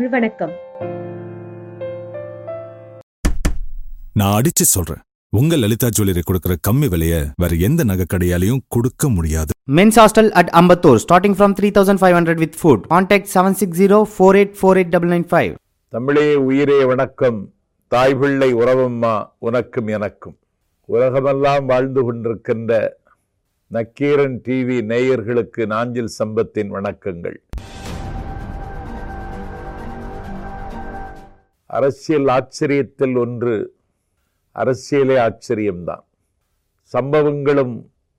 தமிழ் வணக்கம். நான் அடிச்சு சொல்றேன். உங்க லலிதா ஜுவல்லரி கொடுக்கிற கம்மி விலைய வேற எந்த நகை கடையாலையும் கொடுக்க முடியாது. Men's hostel at Ambattur starting from 3500 with food. Contact 760-4848-995. தமிழே உயிரே வணக்கம். தாய் பிள்ளை உறவம்மா உனக்கும் எனக்கும். உலகமெல்லாம் வாழ்ந்து கொண்டிருக்கின்ற நக்கீரன் டிவி நேயர்களுக்கு நாஞ்சில் சம்பத்தின் வணக்கங்கள். அரசியல் ஆச்சரியத்தில் ஒன்று அரசியலே ஆச்சரியம்தான். சம்பவங்களும்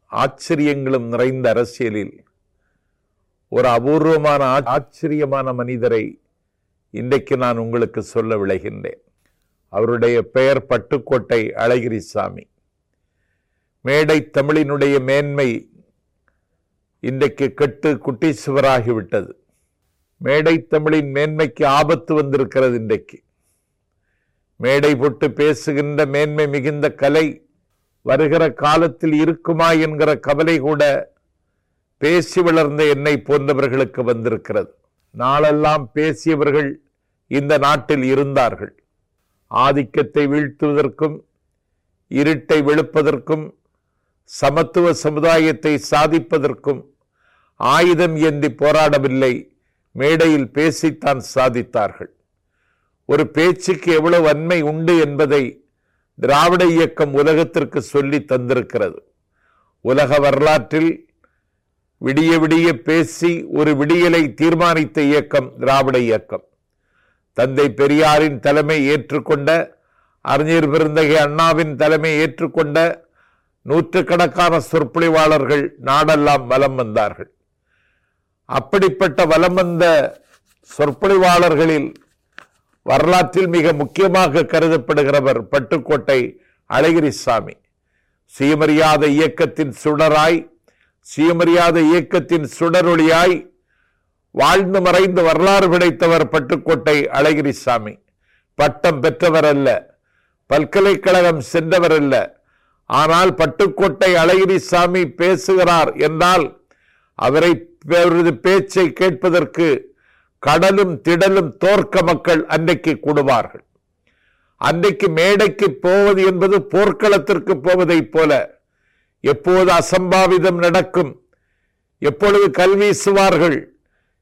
ஆச்சரியங்களும் நிறைந்த அரசியலில் ஒரு அபூர்வமான ஆச்சரியமான மனிதரை இன்றைக்கு நான் உங்களுக்கு சொல்ல விளைகின்றேன். அவருடைய பெயர் பட்டுக்கோட்டை அழகிரிசாமி. மேடை தமிழினுடைய மேன்மை இன்றைக்கு கெட்டு குட்டீஸ்வராகிவிட்டது மேடை தமிழின் மேன்மைக்கு ஆபத்து வந்திருக்கிறது இன்றைக்கு. மேடை போட்டு பேசுகின்ற மேன்மை மிகுந்த கலை வருகிற காலத்தில் இருக்குமா என்கிற கவலை கூட பேசி வளர்ந்த என்னை போன்றவர்களுக்கு வந்திருக்கிறது. நாளெல்லாம் பேசியவர்கள் இந்த நாட்டில் இருந்தார்கள். ஆதிக்கத்தை வீழ்த்துவதற்கும் இருட்டை வெளுப்பதற்கும் சமத்துவ சமுதாயத்தை சாதிப்பதற்கும் ஆயுதம் ஏந்தி போராடவில்லை. மேடையில் பேசித்தான் சாதித்தார்கள். ஒரு பேச்சுக்கு எவ்வளவு வன்மை உண்டு என்பதை திராவிட இயக்கம் உலகத்திற்கு சொல்லி தந்திருக்கிறது. உலக வரலாற்றில் விடிய விடிய பேசி ஒரு விடியலை தீர்மானித்த இயக்கம் திராவிட இயக்கம். தந்தை பெரியாரின் தலைமை ஏற்றுக்கொண்ட அறிஞர் பெருந்தகை அண்ணாவின் தலைமை ஏற்றுக்கொண்ட நூற்றுக்கணக்கான சொற்பொழிவாளர்கள் நாடெல்லாம் வலம் வந்தார்கள். அப்படிப்பட்ட வலம் வந்த சொற்பொழிவாளர்களில் வரலாற்றில் மிக முக்கியமாக கருதப்படுகிறவர் பட்டுக்கோட்டை அழகிரிசாமி. சுயமரியாத இயக்கத்தின் சுடராய் சுயமரியாத இயக்கத்தின் சுடரொளியாய் வாழ்ந்து மறைந்து வரலாறு கிடைத்தவர் பட்டுக்கோட்டை அழகிரிசாமி. பட்டம் பெற்றவர் அல்ல பல்கலைக்கழகம் சென்றவர் அல்ல ஆனால் பட்டுக்கோட்டை அழகிரிசாமி பேசுகிறார் என்றால் அவரை அவரது பேச்சை கேட்பதற்கு கடலும் திடலும் தோற்க மக்கள் அன்றைக்கு கூடுவார்கள். அன்றைக்கு மேடைக்கு போவது என்பது போர்க்களத்திற்கு போவதைப் போல எப்போது அசம்பாவிதம் நடக்கும் எப்பொழுது கல் வீசுவார்கள்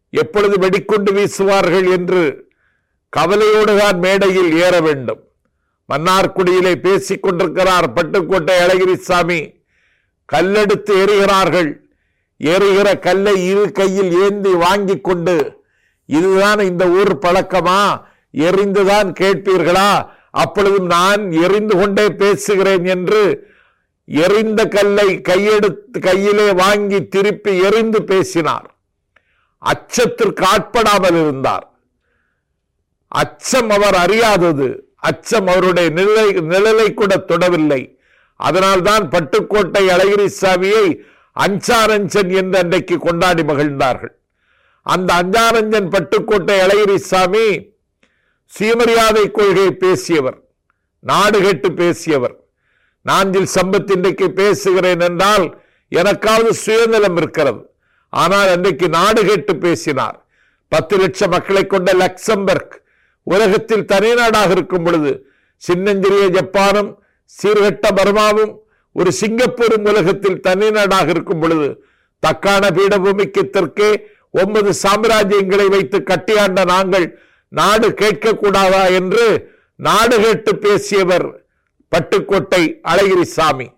எப்பொழுது வெடிக்குண்டு வீசுவார்கள் என்று கவலையோடுதான் மேடையில் ஏற வேண்டும். மன்னார்குடியிலே பேசிக் கொண்டிருக்கிறார் பட்டுக்கோட்டை அழகிரிசாமி. கல்லெடுத்து எறிகிறார்கள். எறிகிற கல்லை இரு கையில் ஏந்தி வாங்கி கொண்டு இதுதான் இந்த ஊர் பழக்கமா? எரிந்துதான் கேட்பீர்களா அப்பொழுதும் நான் எரிந்து கொண்டே பேசுகிறேன் என்று எறிந்த கல்லை கையெடுத்து கையிலே வாங்கி திருப்பி எறிந்து பேசினார். அச்சத்திற்கு ஆட்படாமல் இருந்தார். அச்சம் அவர் அறியாதது. அச்சம் அவருடைய நிழலை நிழலை கூட தொடவில்லை. அதனால்தான் பட்டுக்கோட்டை அழகிரிசாமியை அஞ்சாரஞ்சன் என்று அன்றைக்கு கொண்டாடி மகிழ்ந்தார்கள். அந்த அஞ்சாரஞ்சன் பட்டுக்கோட்டை அழகிரிசாமி சீமரியாதை கொள்கை பேசியவர் நாடு கேட்டு பேசியவர். நாஞ்சில் சம்பத் இன்றைக்கு பேசுகிறேன் என்றால் எனக்காவது சுயநலம் இருக்கிறது. ஆனால் அன்றைக்கு நாடு கேட்டு பேசினார். பத்து லட்சம் மக்களை கொண்ட லக்சம்பர்க் உலகத்தில் தனி நாடாக இருக்கும் பொழுது சின்னஞ்சிறிய ஜப்பானும் சீர்கட்ட பர்மாவும் ஒரு சிங்கப்பூரும் உலகத்தில் தனி நாடாக இருக்கும் பொழுது தக்கான பீடபூமிக்கு தெற்கே ஒன்பது சாம்ராஜ்யங்களை வைத்து கட்டியாண்ட நாங்கள் நாடு கேட்கக்கூடாதா என்று நாடு கேட்டு பேசியவர் பட்டுக்கோட்டை அழகிரி சாமி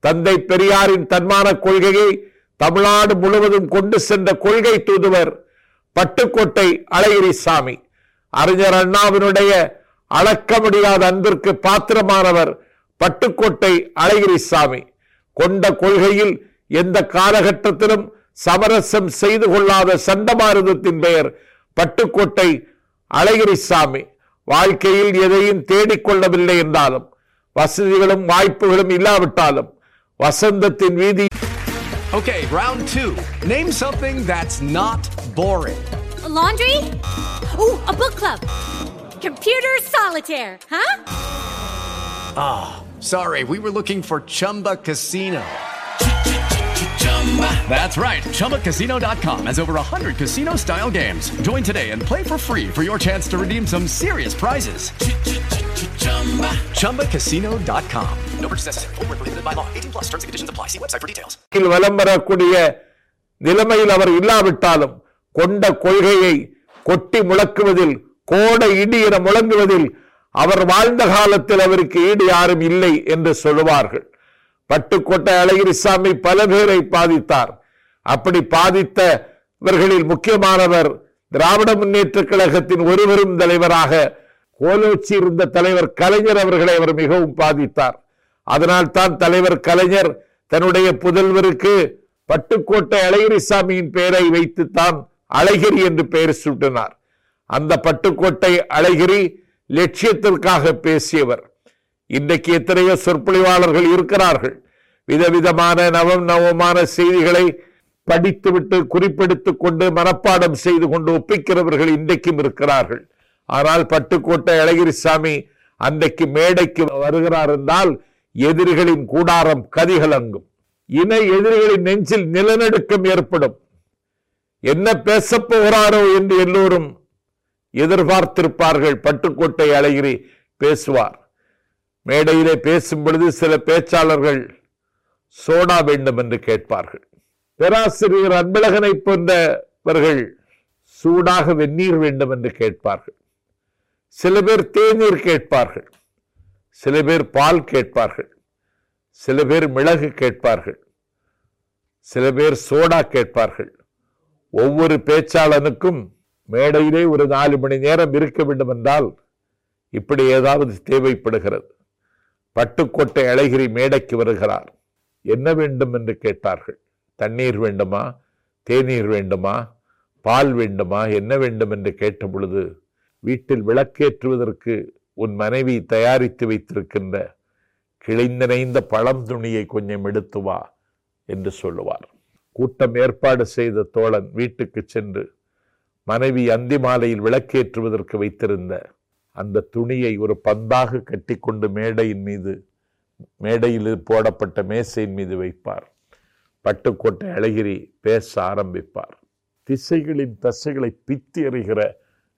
தந்தை பெரியாரின் தன்மான கொள்கையை தமிழ்நாடு முழுவதும் கொண்டு சென்ற கொள்கை தூதுவர் பட்டுக்கோட்டை அழகிரிசாமி. அறிஞர் அண்ணாவினுடைய அளக்க முடியாத அன்பிற்கு பாத்திரமானவர் பட்டுக்கோட்டை அழகிரி சாமி கொண்ட கொள்கையில் எந்த காலகட்டத்திலும் சமரசம் செய்து கொள்ளாத சண்டமாருதத்தின் பெயர் பட்டுக்கோட்டை அழகிரிசாமி வாழ்க்கையில் எதையும் தேடிக்கொள்ளவில்லை என்றாலும் வசதிகளும் வாய்ப்புகளும் இல்லாவிட்டாலும் வசந்தத்தின் வீதி Okay, round two. Name something that's not boring. A laundry? Ooh, a book club. Computer solitaire, huh? Sorry, we were looking for Chumba Casino. That's right. ChumbaCasino.com has over 100 casino style games. Join today and play for free for your chance to redeem some serious prizes. ChumbaCasino.com. No purchase necessary. Void where prohibited by law. 18 plus terms and conditions apply. See website for details. வலம் வரக்கூடிய நிலைமையில் அவர் இல்லாவிட்டாலும் கொண்ட கொள்கையை கொட்டி முழக்குவதில் கோட இடி என முழங்குவதில் அவர் வாழ்ந்த காலத்தில் அவருக்கு ஈடு யாரும் இல்லை என்று சொல்லுவார்கள் பட்டுக்கோட்டை அழகிரிசாமி பல பேரை பாதித்தார். அப்படி பாதித்தவர்களில் முக்கியமானவர் திராவிட முன்னேற்ற கழகத்தின் ஒருவரும் தலைவராக கோலோச்சி இருந்த தலைவர் கலைஞர் அவர்களை அவர் மிகவும் பாதித்தார். அதனால் தான் தலைவர் கலைஞர் தன்னுடைய புதல்வருக்கு பட்டுக்கோட்டை அழகிரிசாமியின் பெயரை வைத்துத்தான் அழகிரி என்று பெயர் சூட்டினார். அந்த பட்டுக்கோட்டை அழகிரி லட்சியத்திற்காக பேசியவர். இன்றைக்கு எத்தனையோ சொற்பொழிவாளர்கள் இருக்கிறார்கள். விதவிதமான நவம் நவமான செய்திகளை படித்துவிட்டு குறிப்பெடுத்துக் கொண்டு மனப்பாடம் செய்து கொண்டு ஒப்பிக்கிறவர்கள் இன்றைக்கும் இருக்கிறார்கள். ஆனால் பட்டுக்கோட்டை அழகிரிசாமி அன்றைக்கு மேடைக்கு வருகிறார் என்றால் எதிரிகளின் கூடாரம் கதிகலங்கும். இணை எதிரிகளின் நெஞ்சில் நிலநடுக்கம் ஏற்படும். என்ன பேச போகிறாரோ என்று எல்லோரும் எதிர்பார்த்திருப்பார்கள். பட்டுக்கோட்டை அழகிரி பேசுவார். மேடையிலே பேசும் பொழுது சில பேச்சாளர்கள் சோடா வேண்டும் என்று கேட்பார்கள். பேராசிரியர் அன்பழகனை போன்றவர்கள் சூடாக வெந்நீர் வேண்டும் என்று கேட்பார்கள். சில பேர் தேநீர் கேட்பார்கள். சில பேர் பால் கேட்பார்கள். சில பேர் மிளகு கேட்பார்கள். சில பேர் சோடா கேட்பார்கள். ஒவ்வொரு பேச்சாளனுக்கும் மேடையிலே ஒரு நாலு மணி நேரம் இருக்க வேண்டும் என்றால் இப்படி ஏதாவது தேவைப்படுகிறது. பட்டுக்கோட்டை அழகிரி மேடைக்கு வருகிறார். என்ன வேண்டும் என்று கேட்டார்கள். தண்ணீர் வேண்டுமா? தேநீர் வேண்டுமா? பால் வேண்டுமா? என்ன வேண்டும் என்று கேட்ட பொழுது வீட்டில் விளக்கேற்றுவதற்கு உன் மனைவி தயாரித்து வைத்திருக்கின்ற கிளைந்தனைந்த பழம் துணியை கொஞ்சம் எடுத்து வா என்று சொல்லுவார். கூட்டம் ஏற்பாடு செய்த தோழன் வீட்டுக்கு சென்று மனைவி அந்தி மாலையில் விளக்கேற்றுவதற்கு வைத்திருந்த அந்த துணியை ஒரு பந்தாக கட்டிக்கொண்டு மேடையின் மீது மேடையில் போடப்பட்ட மேசையின் மீது வைப்பார். பட்டுக்கோட்டை அழகிரி பேச ஆரம்பிப்பார். திசைகளின் தசைகளை பித்தி எறிகிற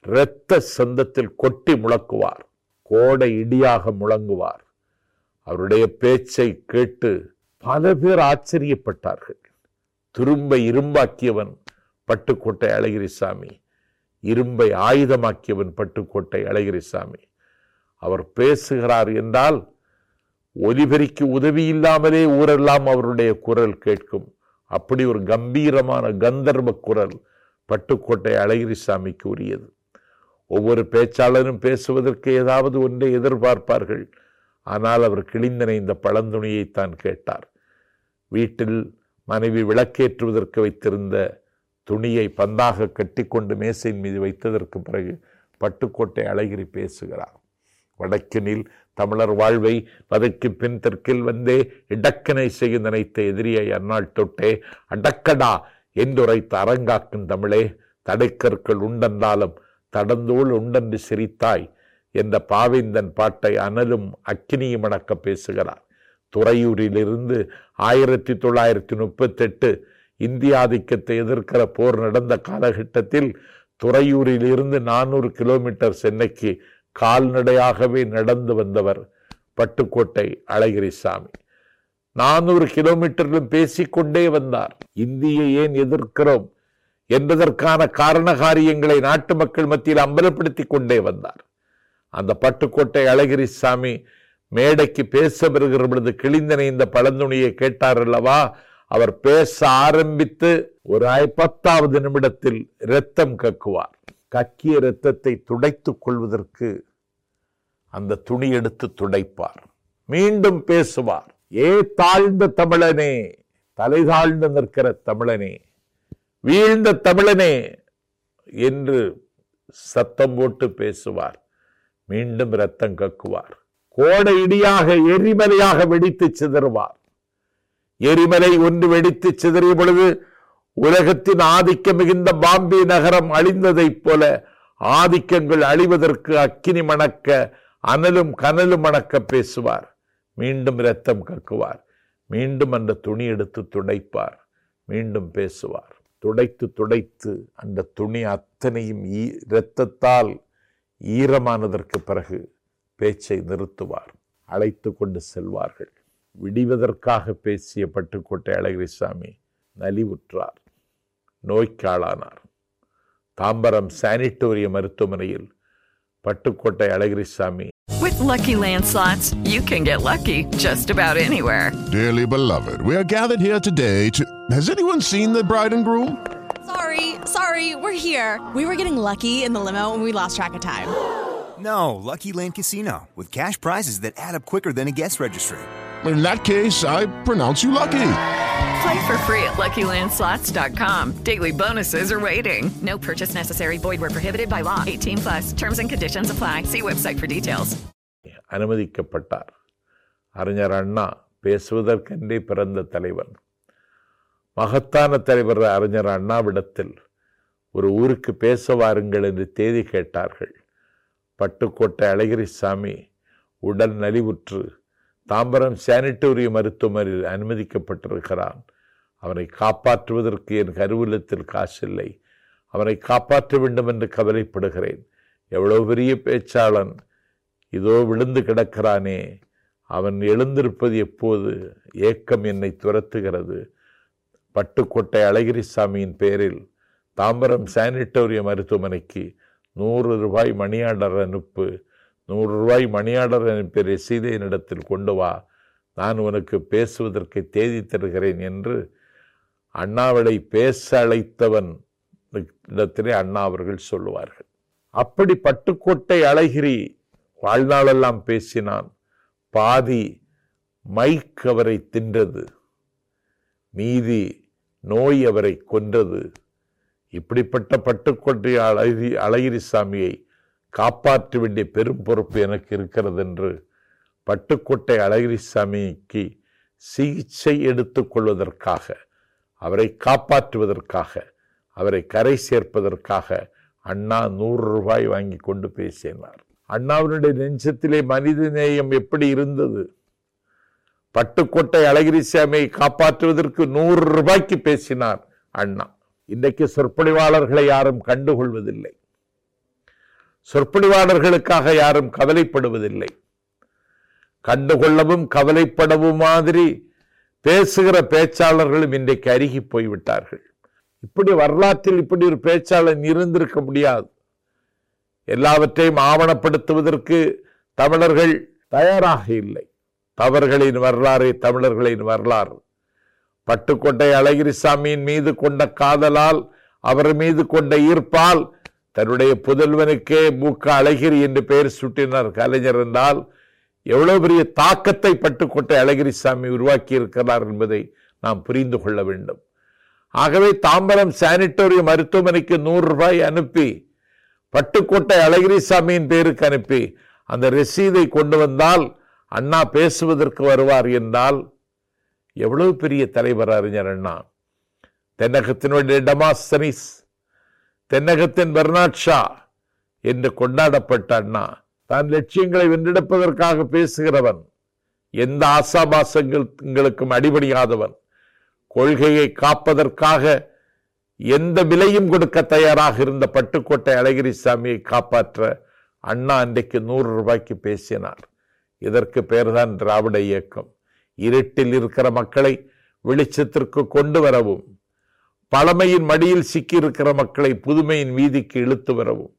இரத்த சந்தத்தில் கொட்டி முழக்குவார். கோடை இடியாக முழங்குவார். அவருடைய பேச்சை கேட்டு பல பேர் ஆச்சரியப்பட்டார்கள். திரும்ப இரும்பாக்கியவன் பட்டுக்கோட்டை அழகிரி சாமி. இரும்பை ஆயுதமாக்கியவன் பட்டுக்கோட்டை அழகிரிசாமி. அவர் பேசுகிறார் என்றால் ஒலிபெருக்கி உதவி இல்லாமலே ஊரெல்லாம் அவருடைய குரல் கேட்கும். அப்படி ஒரு கம்பீரமான கந்தர்வ குரல் பட்டுக்கோட்டை அழகிரிசாமிக்கு உரியது ஒவ்வொரு பேச்சாளரும் பேசுவதற்கு ஏதாவது ஒன்றை எதிர்பார்ப்பார்கள். ஆனால் அவர் கிழிந்தனை இந்த பழந்துணியைத்தான் கேட்டார். வீட்டில் மனைவி விளக்கேற்றுவதற்கு வைத்திருந்த துணியை பந்தாக கட்டிக்கொண்டு மேசையின் மீது வைத்ததற்கு பிறகு பட்டுக்கோட்டை அழகிரி பேசுகிறார். வடக்கினில் தமிழர் வாழ்வை வதக்கி பின் தெற்கில் வந்தே இடக்கனை செய்ய நினைத்த எதிரியை அந்நாள் தொட்டே அடக்கடா என்றுரைத்த அரங்காக்கும் தமிழே தடைக்கற்கள் உண்டென்றாலும் தடந்தோள் உண்டென்று சிரித்தாய் என்ற பாவேந்தன் பாட்டை அனலும் அக்கினியும் அடக்க பேசுகிறார். துறையூரிலிருந்து ஆயிரத்தி தொள்ளாயிரத்தி முப்பத்தெட்டு இந்திய ஆதிக்கத்தை எதிர்க்கிற போர் நடந்த காலகட்டத்தில் துறையூரிலிருந்து நானூறு கிலோமீட்டர் சென்னைக்கு கால்நடையாகவே நடந்து வந்தவர் பட்டுக்கோட்டை அழகிரிசாமி. நானூறு கிலோமீட்டரிலும் பேசிக்கொண்டே வந்தார். இந்தியை ஏன் எதிர்க்கிறோம் என்பதற்கான காரண காரியங்களை நாட்டு மக்கள் மத்தியில் அம்பலப்படுத்தி கொண்டே வந்தார். அந்த பட்டுக்கோட்டை அழகிரிசாமி மேடைக்கு பேச வருகிற பொழுது கிழிந்தனை இந்த பழந்துணியை கேட்டார் அல்லவா? அவர் பேச ஆரம்பித்து ஒரு பத்தாவது நிமிடத்தில் இரத்தம் கக்குவார். கக்கிய இரத்தத்தை துடைத்துக் கொள்வதற்கு அந்த துணி எடுத்து துடைப்பார். மீண்டும் பேசுவார். ஏ தாழ்ந்த தமிழனே தலை தாழ்ந்து நிற்கிற தமிழனே வீழ்ந்த தமிழனே என்று சத்தம் போட்டு பேசுவார். மீண்டும் ரத்தம் கக்குவார். கோடை இடியாக எரிமலையாக வெடித்து சிதறுவார். எரிமலை ஒன்று வெடித்து சிதறிய பொழுது உலகத்தின் ஆதிக்கம் மிகுந்த பாம்பே நகரம் அழிந்ததைப் போல ஆதிக்கங்கள் அழிவதற்கு அக்கினி மணக்க அனலும் கனலும் மணக்க பேசுவார். மீண்டும் இரத்தம் கக்குவார். மீண்டும் அந்த துணி எடுத்து துடைப்பார். மீண்டும் பேசுவார். துடைத்து துடைத்து அந்த துணி அத்தனையும் ஈ- இரத்தத்தால் ஈரமானதற்கு பிறகு பேச்சை நிறுத்துவார். அழைத்து கொண்டு செல்வார்கள். விடிவதற்காக பேசிய பட்டுக்கோட்டை அழகிரிசாமி நலிவுற்றார் நோய்க்காளானார் தாம்பரம் சானிட்டோரிய மருத்துவமனையில் Pattukkottai Alagirisamy With Lucky Land slots, you can get lucky just about anywhere. Dearly beloved, we are gathered here today to. Has anyone seen the bride and groom? Sorry, sorry, we're here. We were getting lucky in the limo and we lost track of time. No, Lucky Land Casino, with cash prizes that add up quicker than a guest registry. In that case, I pronounce you lucky. Play for free at LuckyLandSlots.com. Daily bonuses are waiting. No purchase necessary. Void where prohibited by law. 18 plus. Terms and conditions apply. See website for details. அனுமதிக்கப்பட்டார் அறிஞர் அண்ணா பேசுவதற்கென்றே பிறந்த தலைவன் மகத்தான தலைவர் அறிஞர் அண்ணாவிடத்தில் ஒரு ஊருக்கு பேச வாருங்கள் என்று தேதி கேட்டார்கள் பட்டுக்கோட்டை அழகிரிசாமி உடல் நலிவுற்று தாம்பரம் சானிட்டோரிய மருத்துவமனையில் அனுமதிக்கப்பட்டிருக்கிறான். அவனை காப்பாற்றுவதற்கு என் கருவூலத்தில் காசில்லை. அவனை காப்பாற்ற வேண்டும் என்று கவலைப்படுகிறேன். எவ்வளோ பெரிய பேச்சாளன். இதோ விழுந்து கிடக்கிறானே. அவன் எழுந்திருப்பது எப்போது? ஏக்கம் என்னை துரத்துகிறது. பட்டுக்கோட்டை அழகிரிசாமியின் பேரில் தாம்பரம் சானிட்டோரிய மருத்துவமனைக்கு நூறு ரூபாய் மணியாளர் அனுப்பு நூறு ரூபாய் மணியாடர் அனுப்பி ரசீதை என்னிடத்தில் கொண்டு வா. நான் உனக்கு பேசுவதற்கு தேதி தருகிறேன் என்று அண்ணாவளை பேச அழைத்தவன் இடத்திலே அண்ணா அவர்கள் சொல்லுவார்கள். அப்படி பட்டுக்கோட்டை அழகிரி வாழ்நாளெல்லாம் பேசினான். பாதி மைக் அவரை தின்றது மீதி நோய் அவரை கொன்றது. இப்படிப்பட்ட பட்டுக்கோட்டை அழகி சாமியை காப்பாற்ற வேண்டிய பெரும் பொறுப்பு எனக்கு இருக்கிறது என்று பட்டுக்கோட்டை அழகிரிசாமிக்கு சிகிச்சை எடுத்துக்கொள்வதற்காக அவரை காப்பாற்றுவதற்காக அவரை கரை சேர்ப்பதற்காக அண்ணா நூறு ரூபாய் வாங்கி கொண்டு பேசினார். அண்ணாவினுடைய நெஞ்சத்திலே மனித நேயம் எப்படி இருந்தது? பட்டுக்கோட்டை அழகிரிசாமியை காப்பாற்றுவதற்கு நூறு ரூபாய்க்கு பேசினார் அண்ணா. இன்றைக்கு சொற்பொழிவாளர்களை யாரும் கண்டுகொள்வதில்லை. சொற்பொழிவாளர்களுக்காக யாரும் கவலைப்படுவதில்லை. கண்டுகொள்ளவும் கவலைப்படவும் மாதிரி பேசுகிற பேச்சாளர்களும் இன்றைக்கு அருகி போய்விட்டார்கள். இப்படி வரலாற்றில் இப்படி ஒரு பேச்சாளன் இருந்திருக்க முடியாது. எல்லாவற்றையும் ஆவணப்படுத்துவதற்கு தமிழர்கள் தயாராக இல்லை. தவறுகளின் வரலாறு தமிழர்களின் வரலாறு. பட்டுக்கோட்டை அழகிரிசாமியின் மீது கொண்ட காதலால் அவர் மீது கொண்ட ஈர்ப்பால் தன்னுடைய புதல்வனுக்கே மூக்க அழகிரி என்று பெயர் சூட்டினார். கலைஞர் என்றால் எவ்வளவு பெரிய தாக்கத்தை பட்டுக்கோட்டை அழகிரிசாமி உருவாக்கி இருக்கிறார் என்பதை நாம் புரிந்து கொள்ள வேண்டும். ஆகவே தாம்பரம் சானிட்டோரிய மருத்துவமனைக்கு நூறு ரூபாய் அனுப்பி பட்டுக்கோட்டை அழகிரிசாமியின் பேருக்கு அனுப்பி அந்த ரசீதை கொண்டு வந்தால் அண்ணா பேசுவதற்கு வருவார் என்றால் எவ்வளவு பெரிய தலைவர் அறிஞர் அண்ணா. தென்னகத்தினுடைய டமாஸ்தனிஸ் தென்னகத்தின் பெர்னாட்ஷா என்று கொண்டாடப்பட்ட அண்ணா. தான் லட்சியங்களை வென்றெடுப்பதற்காக பேசுகிறவன் எந்த ஆசாபாசங்களுக்கும் அடிபடியாதவன் கொள்கையை காப்பதற்காக எந்த விலையும் கொடுக்க தயாராக இருந்த பட்டுக்கோட்டை அழகிரிசாமியை காப்பாற்ற அண்ணா அன்றைக்கு நூறு ரூபாய்க்கு பேசினார். இதற்கு பெயர்தான் திராவிட இயக்கம். இருட்டில் இருக்கிற மக்களை வெளிச்சத்திற்கு கொண்டு வரவும் பழமையின் மடியில் சிக்கியிருக்கிற மக்களை புதுமையின் வீதிக்கு இழுத்து வரவும்.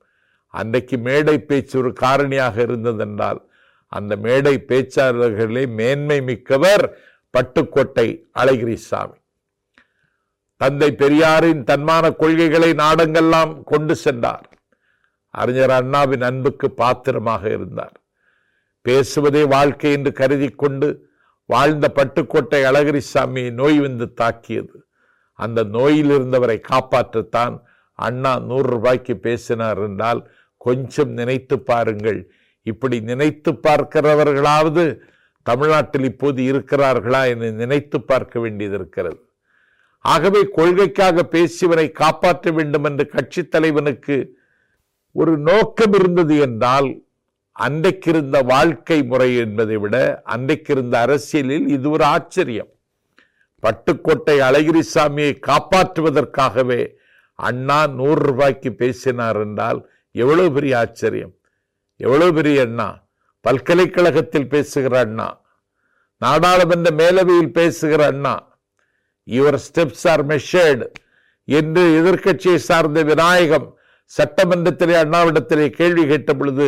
அன்றைக்கு மேடை பேச்சு ஒரு காரணியாக இருந்ததென்றால் அந்த மேடை பேச்சாளர்களே மேன்மை மிக்கவர் பட்டுக்கோட்டை அழகிரிசாமி. தந்தை பெரியாரின் தன்மான கொள்கைகளை நாடங்கள்லாம் கொண்டு சென்றார். அறிஞர் அண்ணாவின் அன்புக்கு பாத்திரமாக இருந்தார். பேசுவதே வாழ்க்கை என்று கருதி கொண்டு வாழ்ந்த பட்டுக்கோட்டை அழகிரிசாமியை நோய் வந்து தாக்கியது. அந்த நோயில் இருந்தவரை காப்பாற்றத்தான். அண்ணா நூறு ரூபாய்க்கு பேசினார் என்றால் கொஞ்சம் நினைத்து பாருங்கள். இப்படி நினைத்து பார்க்கிறவர்களாவது தமிழ்நாட்டில் இப்போது இருக்கிறார்களா என்று நினைத்து பார்க்க வேண்டியது இருக்கிறது ஆகவே கொள்கைக்காக பேசியவரை காப்பாற்ற வேண்டும் என்று கட்சி தலைவனுக்கு ஒரு நோக்கம் இருந்தது என்றால் அன்றைக்கிருந்த வாழ்க்கை முறை என்பதை விட அன்றைக்கிருந்த அரசியலில் இது ஒரு ஆச்சரியம். பட்டுக்கோட்டை அழகிரிசாமியை காப்பாற்றுவதற்காகவே அண்ணா நூறு ரூபாய்க்கு பேசினார் என்றால் எவ்வளவு பெரிய ஆச்சரியம். எவ்வளவு பெரிய அண்ணா. பல்கலைக்கழகத்தில் பேசுகிற அண்ணா. நாடாளுமன்ற மேலவையில் பேசுகிற Anna. Your steps are measured என்று எதிர்க்கட்சியை சார்ந்த விநாயகம் சட்டமன்றத்திலே அண்ணாவிடத்திலே கேள்வி கேட்ட பொழுது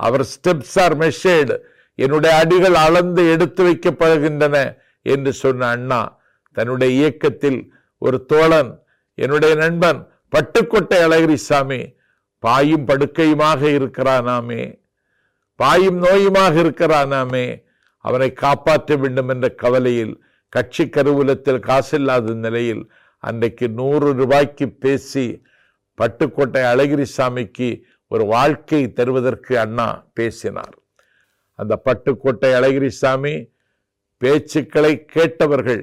அவர் ஸ்டெப்ஸ் ஆர் மெஷர்டு என்னுடைய அடிகள் அளந்து எடுத்து வைக்கப்படுகின்றன என்று சொன்ன அண்ணா. தன்னுடைய இயக்கத்தில் ஒரு தோழன் என்னுடைய நண்பன் பட்டுக்கோட்டை அழகிரிசாமி பாயும் படுக்கையுமாக இருக்கிறானாமே பாயும் நோயுமாக இருக்கிறானாமே அவனை காப்பாற்ற வேண்டும் என்ற கவலையில் கட்சி கருவூலத்தில் காசில்லாத நிலையில் அன்றைக்கு நூறு ரூபாய்க்கு பேசி பட்டுக்கோட்டை அழகிரி சாமிக்கு ஒரு வாழ்க்கை தருவதற்கு அண்ணா பேசினார். அந்த பட்டுக்கோட்டை அழகிரி சாமி பேச்சுக்களை கேட்டவர்கள்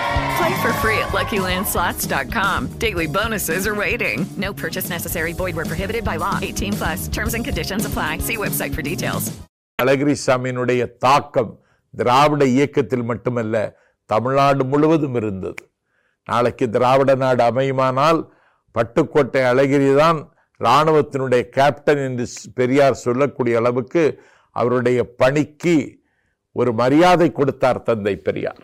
Play for free at LuckyLandSlots.com. Daily bonuses are waiting. No purchase necessary. Void were prohibited by law. 18 plus. Terms and conditions apply. See website for details. அழகிரி சாமியினுடைய தாக்கம் திராவிட இயக்கத்தில் மட்டுமல்ல தமிழ்நாடு முழுவதும் இருந்தது நாளைக்கு திராவிட நாடு அமையுமானால் பட்டுக்கோட்டை அழகிரி தான் இராணுவத்தினுடைய கேப்டன் என்று பெரியார் சொல்லக்கூடிய அளவுக்கு அவருடைய பணிக்கு ஒரு மரியாதை கொடுத்தார் தந்தை பெரியார்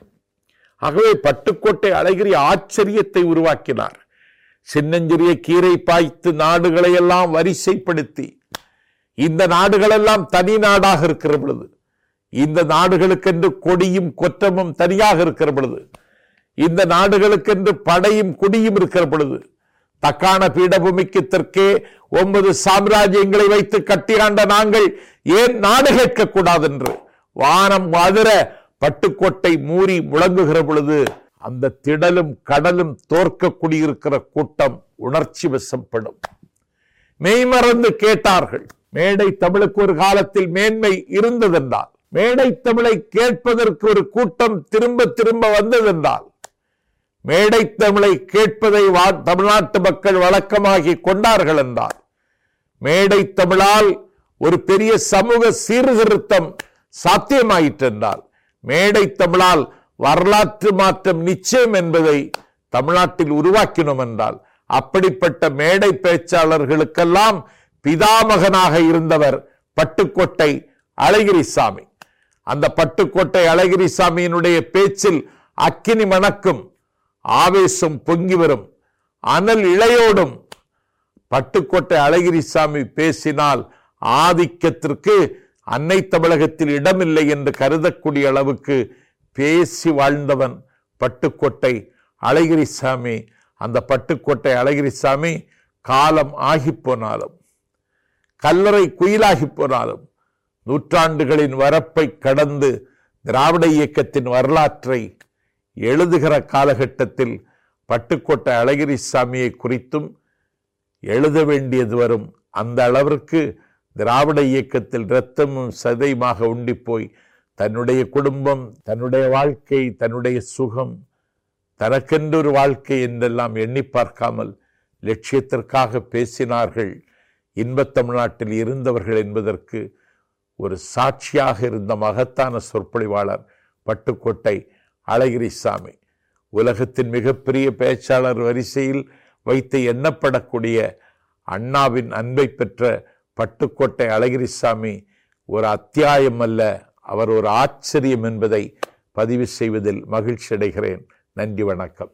ஆகவே பட்டுக்கோட்டை அழகிரி ஆச்சரியத்தை உருவாக்கினார். சின்னஞ்சிறிய கீரை பாய்த்து நாடுகளையெல்லாம் வரிசைப்படுத்தி இந்த நாடுகளெல்லாம் தனி நாடாக இருக்கிற பொழுது இந்த நாடுகளுக்கென்று கொடியும் கொற்றமும் தனியாக இருக்கிற பொழுது இந்த நாடுகளுக்கென்று படையும் குடியும் இருக்கிற பொழுது தக்கான பீடபூமிக்கு தெற்கே ஒன்பது சாம்ராஜ்யங்களை வைத்து கட்டியாண்ட நாங்கள் ஏன் நாடு கேட்கக்கூடாது என்று வானம் அதிர பட்டுக்கோட்டை மூறி முழங்குகிற பொழுது அந்த திடலும் கடலும் தோற்க குடியிருக்கிற கூட்டம் உணர்ச்சி வசப்படும் மெய்மறந்து கேட்டார்கள். மேடை தமிழுக்கு ஒரு காலத்தில் மேன்மை இருந்ததென்றால் மேடை தமிழை கேட்பதற்கு ஒரு கூட்டம் திரும்ப திரும்ப வந்ததென்றால் மேடை தமிழை கேட்பதை வா- தமிழ்நாட்டு மக்கள் வழக்கமாகி கொண்டார்கள் என்றால் மேடை தமிழால் ஒரு பெரிய சமூக சீர்திருத்தம் சாத்தியமாயிற்று என்றால் மேடை தமிழால் வரலாற்று மாற்றம் நிச்சயம் என்பதை தமிழ்நாட்டில் உருவாக்கினோம் என்றால் அப்படிப்பட்ட மேடை பேச்சாளர்களுக்கெல்லாம் பிதாமகனாக இருந்தவர் பட்டுக்கோட்டை அழகிரிசாமி. அந்த பட்டுக்கோட்டை அழகிரிசாமியினுடைய பேச்சில் அக்கினி மணக்கும் ஆவேசம் பொங்கி வரும். அனல் இளையோடும் பட்டுக்கோட்டை அழகிரிசாமி பேசினால் ஆதிக்கத்திற்கு அன்னை தமிழகத்தில் இடமில்லை என்று கருதக்கூடிய அளவுக்கு பேசி வாழ்ந்தவன் பட்டுக்கோட்டை அழகிரிசாமி. அந்த பட்டுக்கோட்டை அழகிரிசாமி காலம் ஆகிப் போனாலும் கல்லறை குயிலாகி போனாலும் நூற்றாண்டுகளின் வரப்பை கடந்து திராவிட இயக்கத்தின் வரலாற்றை எழுதுகிற காலகட்டத்தில் பட்டுக்கோட்டை அழகிரிசாமியை குறித்தும் எழுத வேண்டியது வரும். அந்த அளவிற்கு திராவிட இயக்கத்தில் இரத்தமும் சதையுமாக உண்டிப்போய் போய் தன்னுடைய குடும்பம் தன்னுடைய வாழ்க்கை தன்னுடைய சுகம் தனக்கென்றொரு வாழ்க்கை என்றெல்லாம் எண்ணி பார்க்காமல் லட்சியத்திற்காக பேசினார்கள். இன்பத் தமிழ்நாட்டில் இருந்தவர்கள் என்பதற்கு ஒரு சாட்சியாக இருந்த மகத்தான சொற்பொழிவாளர் பட்டுக்கோட்டை அழகிரிசாமி. உலகத்தின் மிகப்பெரிய பேச்சாளர் வரிசையில் வைத்து எண்ணப்படக்கூடிய அண்ணாவின் அன்பை பெற்ற பட்டுக்கோட்டை அழகிரிசாமி ஒரு அத்தியாயம் அல்ல அவர் ஒரு ஆச்சரியம் என்பதை பதிவு செய்வதில் மகிழ்ச்சி அடைகிறேன். நன்றி வணக்கம்.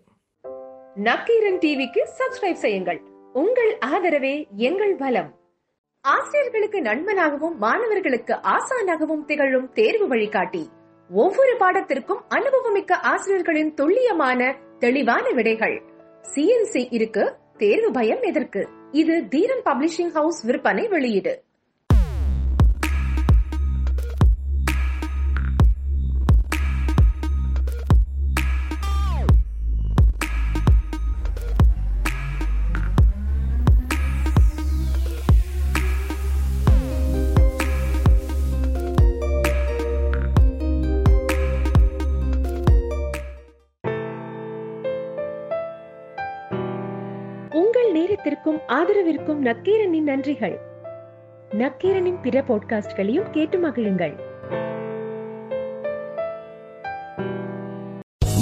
நக்கீரன் டிவிக்கு சப்ஸ்கிரைப் செய்யுங்கள். உங்கள் ஆதரவே எங்கள் பலம் ஆசிரியர்களுக்கு நண்பனாகவும் மாணவர்களுக்கு ஆசானாகவும் திகழும் தேர்வு வழிகாட்டி. ஒவ்வொரு பாடத்திற்கும் அனுபவமிக்க ஆசிரியர்களின் துல்லியமான தெளிவான விடைகள். சிஎன்சி இருக்கு தேர்வு பயம் எதற்கு? இது தீரன் பப்ளிஷிங் ஹவுஸ் விற்பனை வெளியீடு. ஆதரவிற்கும் நக்கீரனின் நன்றிகள் நக்கீரனின் பிற பாட்காஸ்ட்களையும் கேட்டு மகிழுங்கள்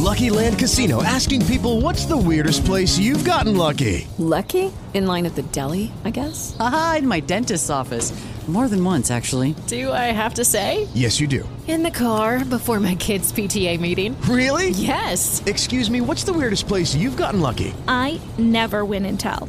Lucky Land Casino asking people what's the weirdest place you've gotten lucky? Lucky? In line at the deli, I guess? Aha, in my dentist's office. More than once, actually. Do I have to say? Yes, you do. In the car before my kids' PTA meeting. Really? Yes. Excuse me, what's the weirdest place you've gotten lucky? I never win and tell.